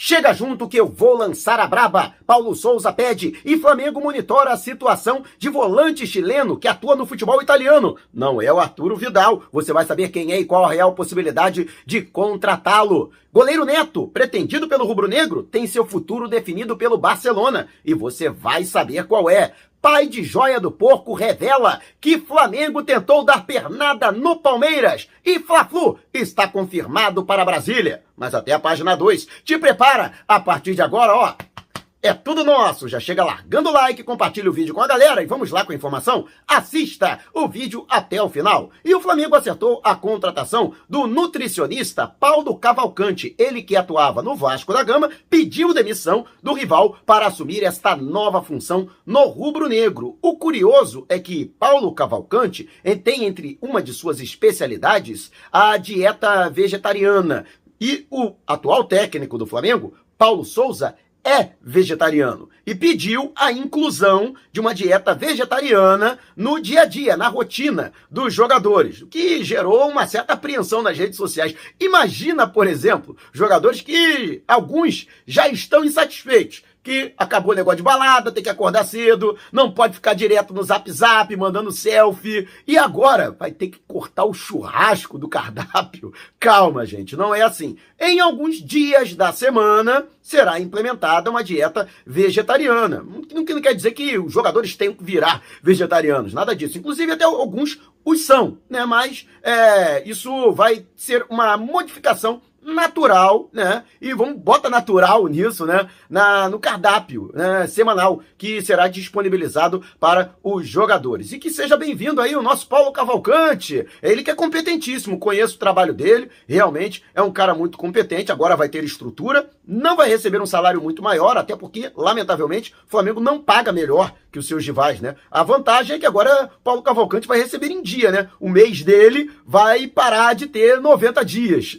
Chega junto que eu vou lançar a braba. Paulo Souza pede e Flamengo monitora a situação de volante chileno que atua no futebol italiano. Não é o Arturo Vidal. Você vai saber quem é e qual a real possibilidade de contratá-lo. Goleiro Neto, pretendido pelo rubro-negro, tem seu futuro definido pelo Barcelona e você vai saber qual é. Pai de Joia do Porco revela que Flamengo tentou dar pernada no Palmeiras e Fla-Flu está confirmado para Brasília. Mas até a página 2. Te prepara, a partir de agora, ó, é tudo nosso. Já chega largando o like, compartilha o vídeo com a galera e vamos lá com a informação. Assista o vídeo até o final. E o Flamengo acertou a contratação do nutricionista Paulo Cavalcante. Ele que atuava no Vasco da Gama pediu demissão do rival para assumir esta nova função no rubro-negro. O curioso é que Paulo Cavalcante tem entre uma de suas especialidades a dieta vegetariana. E o atual técnico do Flamengo, Paulo Souza, é vegetariano e pediu a inclusão de uma dieta vegetariana no dia a dia, na rotina dos jogadores, o que gerou uma certa apreensão nas redes sociais. Imagina, por exemplo, jogadores que alguns já estão insatisfeitos que acabou o negócio de balada, tem que acordar cedo, não pode ficar direto no zap zap, mandando selfie. E agora vai ter que cortar o churrasco do cardápio. Calma, gente, não é assim. Em alguns dias da semana será implementada uma dieta vegetariana. Não, não quer dizer que os jogadores tenham que virar vegetarianos, nada disso. Inclusive, até alguns os são, né? Mas é, isso vai ser uma modificação natural, né? E vamos bota natural nisso, né? Na, no cardápio né? semanal que será disponibilizado para os jogadores. E que seja bem-vindo aí o nosso Paulo Cavalcante. Ele que é competentíssimo, conheço o trabalho dele, realmente é um cara muito competente, agora vai ter estrutura, não vai receber um salário muito maior, até porque, lamentavelmente, o Flamengo não paga melhor que os seus rivais, né? A vantagem é que agora Paulo Cavalcante vai receber em dia, né? O mês dele vai parar de ter 90 dias.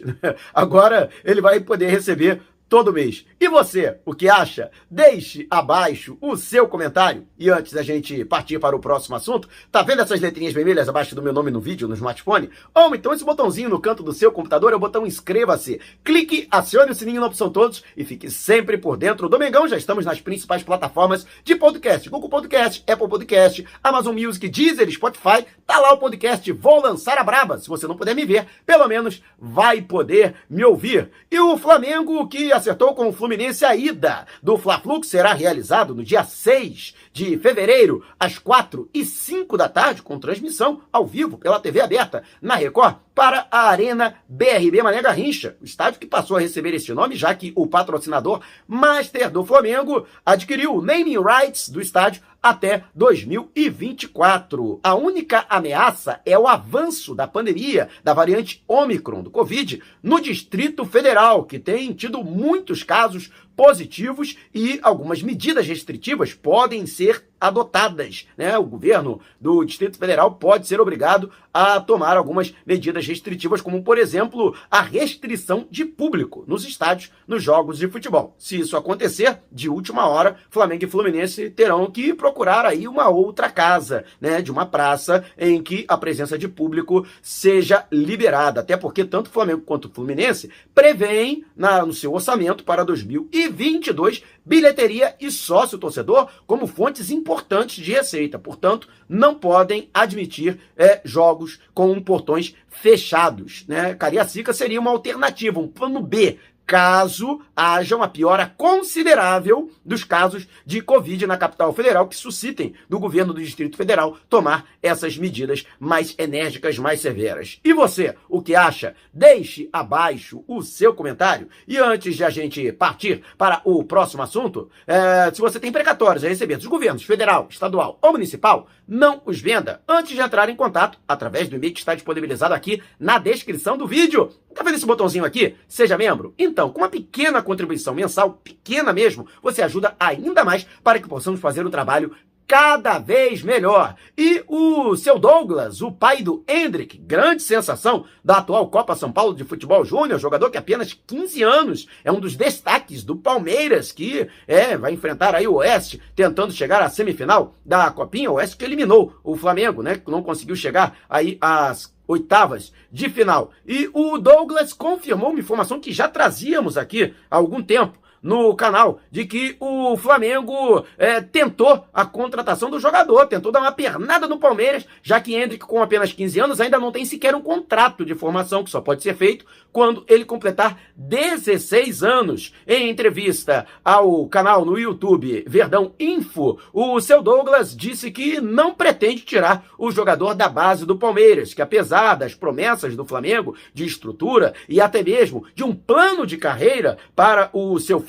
Agora ele vai poder receber todo mês. E você, o que acha? Deixe abaixo o seu comentário. E antes da gente partir para o próximo assunto, tá vendo essas letrinhas vermelhas abaixo do meu nome no vídeo, no smartphone? Ou então esse botãozinho no canto do seu computador é o botão inscreva-se. Clique, acione o sininho na opção todos e fique sempre por dentro do Mengão. Já estamos nas principais plataformas de podcast. Google Podcast, Apple Podcast, Amazon Music, Deezer, Spotify. Tá lá o podcast Vou Lançar a Braba. Se você não puder me ver, pelo menos vai poder me ouvir. E o Flamengo que acertou com o Fluminense a ida do Fla-Flu, que será realizado no dia 6 de fevereiro, às 4 e 5 da tarde, com transmissão ao vivo pela TV aberta na Record, para a Arena BRB Mané Garrincha, o estádio que passou a receber este nome, já que o patrocinador Master do Flamengo adquiriu o naming rights do estádio até 2024. A única ameaça é o avanço da pandemia da variante Omicron do Covid no Distrito Federal, que tem tido muitos casos positivos e algumas medidas restritivas podem ser adotadas. Né? O governo do Distrito Federal pode ser obrigado a tomar algumas medidas restritivas, como, por exemplo, a restrição de público nos estádios, nos jogos de futebol. Se isso acontecer, de última hora, Flamengo e Fluminense terão que procurar aí uma outra casa, né, de uma praça em que a presença de público seja liberada. Até porque tanto Flamengo quanto Fluminense prevêem no seu orçamento para 2022 bilheteria e sócio torcedor como fontes importantes de receita. Portanto, não podem admitir é, jogos com portões fechados. Né? Cariacica seria uma alternativa, um plano B caso haja uma piora considerável dos casos de Covid na capital federal, que suscitem do governo do Distrito Federal tomar essas medidas mais enérgicas, mais severas. E você, o que acha? Deixe abaixo o seu comentário. E antes de a gente partir para o próximo assunto, é, se você tem precatórios a receber dos governos federal, estadual ou municipal, não os venda antes de entrar em contato através do e-mail que está disponibilizado aqui na descrição do vídeo. Tá vendo esse botãozinho aqui? Seja membro? Então, com uma pequena contribuição mensal, pequena mesmo, você ajuda ainda mais para que possamos fazer o trabalho cada vez melhor. E o seu Douglas, o pai do Hendrick, grande sensação da atual Copa São Paulo de Futebol Júnior, jogador que apenas 15 anos é um dos destaques do Palmeiras, que é, vai enfrentar aí o Oeste, tentando chegar à semifinal da Copinha. O Oeste que eliminou o Flamengo, né? Que não conseguiu chegar aí às oitavas de final. E o Douglas confirmou uma informação que já trazíamos aqui há algum tempo no canal de que o Flamengo é, tentou a contratação do jogador, tentou dar uma pernada no Palmeiras, já que Hendrick, com apenas 15 anos, ainda não tem sequer um contrato de formação, que só pode ser feito quando ele completar 16 anos. Em entrevista ao canal no YouTube Verdão Info, o seu Douglas disse que não pretende tirar o jogador da base do Palmeiras, que apesar das promessas do Flamengo de estrutura e até mesmo de um plano de carreira para o seu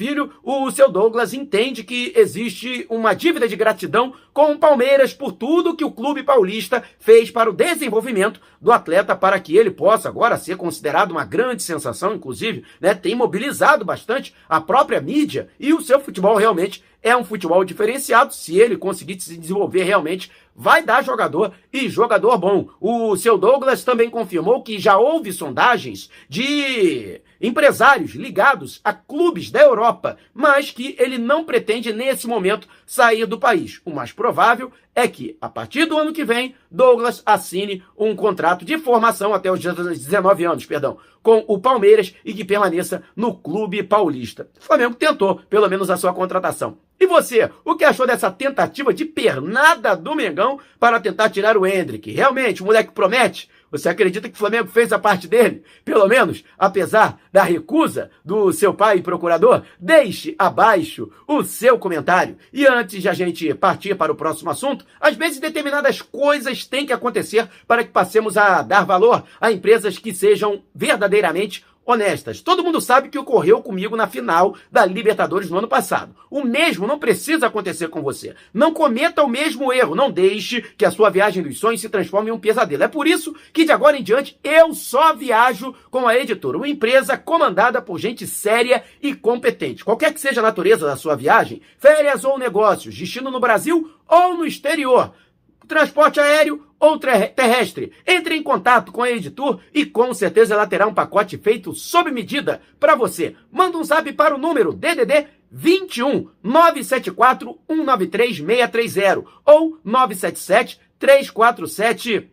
o seu Douglas entende que existe uma dívida de gratidão com o Palmeiras por tudo que o clube paulista fez para o desenvolvimento do atleta para que ele possa agora ser considerado uma grande sensação, inclusive, né, tem mobilizado bastante a própria mídia e o seu futebol realmente é um futebol diferenciado. Se ele conseguir se desenvolver realmente, vai dar jogador e jogador bom. O seu Douglas também confirmou que já houve sondagens de empresários ligados a clubes da Europa, mas que ele não pretende nesse momento sair do país. O mais provável é que, a partir do ano que vem, Douglas assine um contrato de formação até os 19 anos, perdão, com o Palmeiras e que permaneça no clube paulista. O Flamengo tentou, pelo menos, a sua contratação. E você, o que achou dessa tentativa de pernada do Mengão para tentar tirar o Hendrick? Realmente, o moleque promete? Você acredita que o Flamengo fez a parte dele? Pelo menos, apesar da recusa do seu pai e procurador? Deixe abaixo o seu comentário. E antes de a gente partir para o próximo assunto, às vezes determinadas coisas têm que acontecer para que passemos a dar valor a empresas que sejam verdadeiramente honestas. Todo mundo sabe que ocorreu comigo na final da Libertadores no ano passado. O mesmo não precisa acontecer com você. Não cometa o mesmo erro. Não deixe que a sua viagem dos sonhos se transforme em um pesadelo. É por isso que de agora em diante eu só viajo com a editora, uma empresa comandada por gente séria e competente. Qualquer que seja a natureza da sua viagem, férias ou negócios, destino no Brasil ou no exterior, transporte aéreo ou terrestre. Entre em contato com a Editur e com certeza ela terá um pacote feito sob medida para você. Manda um zap para o número DDD 21 974 193 630 ou 977 347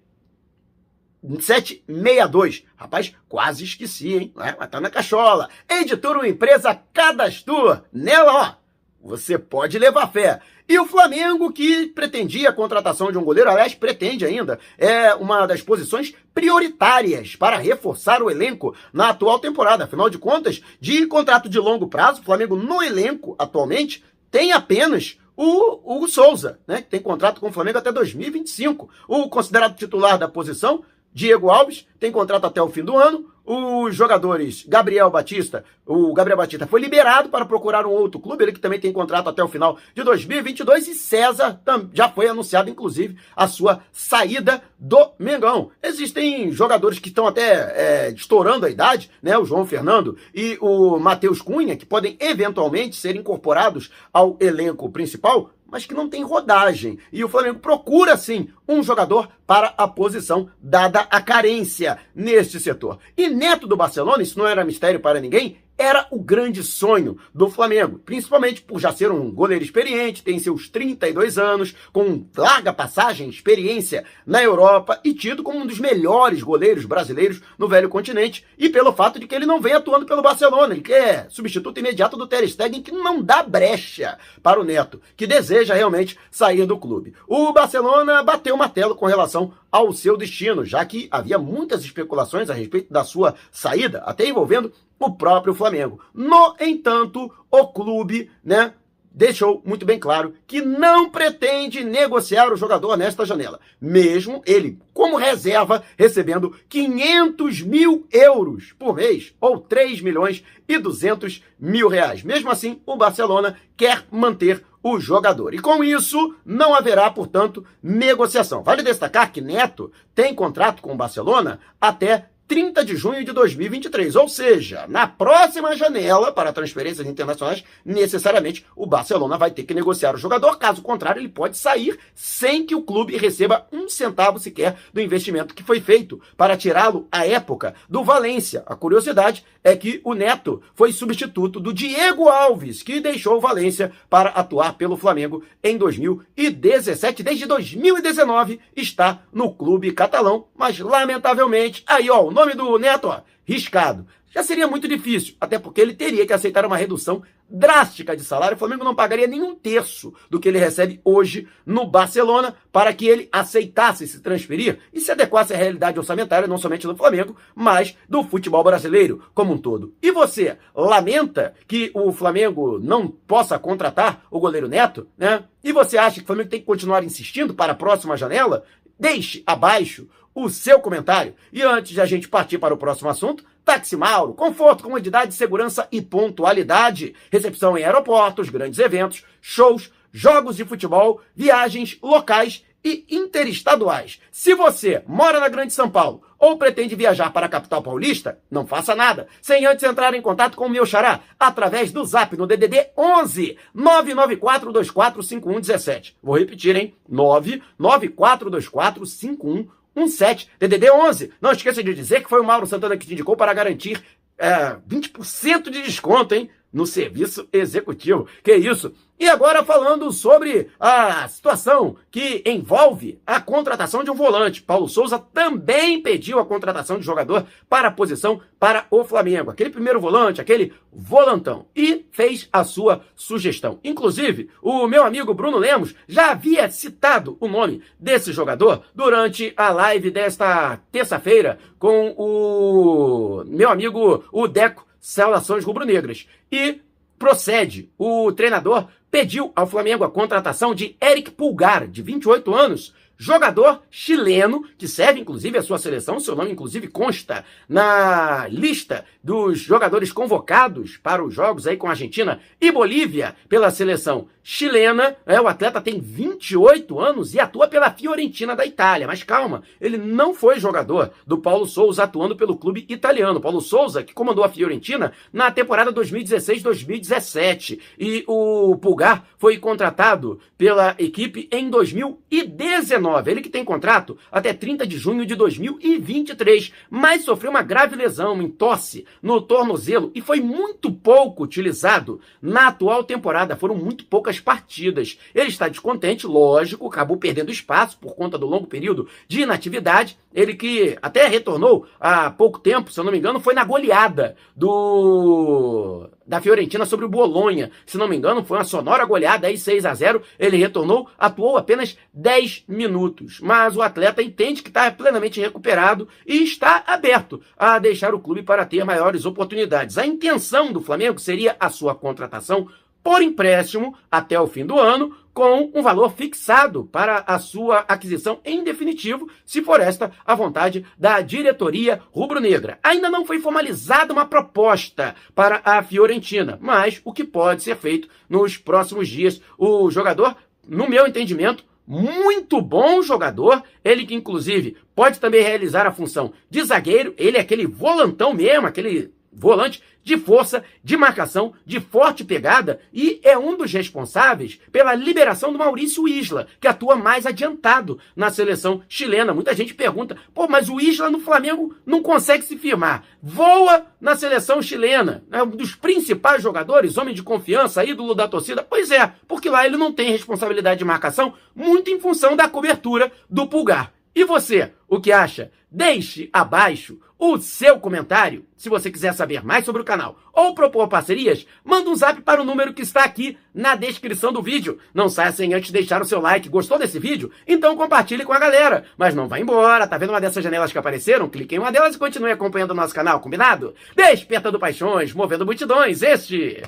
762. Rapaz, quase esqueci, hein? É, mas tá na cachola. Editora uma empresa Cadastur. Nela, ó, você pode levar fé. E o Flamengo, que pretendia a contratação de um goleiro, aliás, pretende ainda, é uma das posições prioritárias para reforçar o elenco na atual temporada. Afinal de contas, de contrato de longo prazo, o Flamengo no elenco atualmente tem apenas o Hugo Souza, né, que tem contrato com o Flamengo até 2025. O considerado titular da posição, Diego Alves, tem contrato até o fim do ano. Os jogadores Gabriel Batista, o Gabriel Batista foi liberado para procurar um outro clube, ele que também tem contrato até o final de 2022 e César já foi anunciado inclusive a sua saída do Mengão. Existem jogadores que estão até é, estourando a idade, né? O João Fernando e o Matheus Cunha, que podem eventualmente ser incorporados ao elenco principal, mas que não tem rodagem. E o Flamengo procura, sim, um jogador para a posição, dada a carência neste setor. E Neto do Barcelona, isso não era mistério para ninguém, era o grande sonho do Flamengo, principalmente por já ser um goleiro experiente, tem seus 32 anos, com larga passagem, experiência na Europa e tido como um dos melhores goleiros brasileiros no velho continente, e pelo fato de que ele não vem atuando pelo Barcelona, ele quer substituto imediato do Ter Stegen, que não dá brecha para o Neto, que deseja realmente sair do clube. O Barcelona bateu o martelo com relação ao seu destino, já que havia muitas especulações a respeito da sua saída, até envolvendo o próprio Flamengo. No entanto, o clube, né, deixou muito bem claro que não pretende negociar o jogador nesta janela, mesmo ele, como reserva, recebendo 500 mil euros por mês, ou 3 milhões e 200 mil reais. Mesmo assim, o Barcelona quer manter o jogador. E com isso, não haverá, portanto, negociação. Vale destacar que Neto tem contrato com o Barcelona até 30 de junho de 2023. Ou seja, na próxima janela para transferências internacionais, necessariamente o Barcelona vai ter que negociar o jogador. Caso contrário, ele pode sair sem que o clube receba um centavo sequer do investimento que foi feito para tirá-lo à época do Valência. A curiosidade é que o Neto foi substituto do Diego Alves, que deixou o Valência para atuar pelo Flamengo em 2017. Desde 2019 está no clube catalão, mas lamentavelmente, aí ó, nome do Neto, ó, riscado. já seria muito difícil, até porque ele teria que aceitar uma redução drástica de salário. O Flamengo não pagaria nem um terço do que ele recebe hoje no Barcelona para que ele aceitasse se transferir e se adequasse à realidade orçamentária, não somente do Flamengo, mas do futebol brasileiro como um todo. E você lamenta que o Flamengo não possa contratar o goleiro Neto, né? E você acha que o Flamengo tem que continuar insistindo para a próxima janela? Deixe abaixo o seu comentário. E antes de a gente partir para o próximo assunto, Táxi Mauro, conforto, comodidade, segurança e pontualidade. Recepção em aeroportos, grandes eventos, shows, jogos de futebol, viagens locais e interestaduais. Se você mora na Grande São Paulo ou pretende viajar para a capital paulista, não faça nada sem antes entrar em contato com o meu xará através do zap no DDD 11 994245117. Vou repetir, hein? 994245117. 17, DDD 11. Não esqueça de dizer que foi o Mauro Santana que te indicou para garantir é, 20% de desconto, hein? No serviço executivo. Que isso? E agora falando sobre a situação que envolve a contratação de um volante. Paulo Souza também pediu a contratação de jogador para a posição para o Flamengo. Aquele primeiro volante, aquele volantão. E fez a sua sugestão. Inclusive, o meu amigo Bruno Lemos já havia citado o nome desse jogador durante a live desta terça-feira com o meu amigo o Deco Saudações Rubro-Negras. E procede. O treinador pediu ao Flamengo a contratação de Eric Pulgar, de 28 anos, jogador chileno, que serve inclusive a sua seleção, seu nome inclusive consta na lista dos jogadores convocados para os jogos aí com Argentina e Bolívia pela seleção chilena. É, o atleta tem 28 anos e atua pela Fiorentina da Itália. Mas calma, ele não foi jogador do Paulo Souza atuando pelo clube italiano. Paulo Souza, que comandou a Fiorentina na temporada 2016-2017. E o Pulgar foi contratado pela equipe em 2019. Ele que tem contrato até 30 de junho de 2023, mas sofreu uma grave lesão, uma entorse no tornozelo e foi muito pouco utilizado na atual temporada. Foram muito poucas partidas. Ele está descontente, lógico, acabou perdendo espaço por conta do longo período de inatividade. Ele que até retornou há pouco tempo, se eu não me engano, foi na goleada do da Fiorentina sobre o Bolonha. Se não me engano, foi uma sonora goleada aí 6 a 0. Ele retornou, atuou apenas 10 minutos, mas o atleta entende que está plenamente recuperado e está aberto a deixar o clube para ter maiores oportunidades. A intenção do Flamengo seria a sua contratação por empréstimo até o fim do ano, com um valor fixado para a sua aquisição em definitivo, se for esta a vontade da diretoria rubro-negra. Ainda não foi formalizada uma proposta para a Fiorentina, mas o que pode ser feito nos próximos dias. O jogador, no meu entendimento, muito bom jogador, ele que inclusive pode também realizar a função de zagueiro, ele é aquele volantão mesmo, aquele volante de força, de marcação, de forte pegada e é um dos responsáveis pela liberação do Maurício Isla, que atua mais adiantado na seleção chilena. Muita gente pergunta, pô, mas o Isla no Flamengo não consegue se firmar. Voa na seleção chilena, é um dos principais jogadores, homem de confiança, ídolo da torcida. Pois é, porque lá ele não tem responsabilidade de marcação, muito em função da cobertura do pulgar. E você, o que acha? Deixe abaixo o seu comentário. Se você quiser saber mais sobre o canal ou propor parcerias, manda um zap para o número que está aqui na descrição do vídeo. Não saia sem antes deixar o seu like. Gostou desse vídeo? Então compartilhe com a galera. Mas não vá embora. Tá vendo uma dessas janelas que apareceram? Clique em uma delas e continue acompanhando o nosso canal, combinado? Despertando paixões, movendo multidões. Este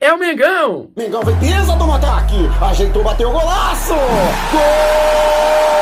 é o Mengão. Mengão vem pisa do ataque. Ajeitou, bateu o golaço. Gol!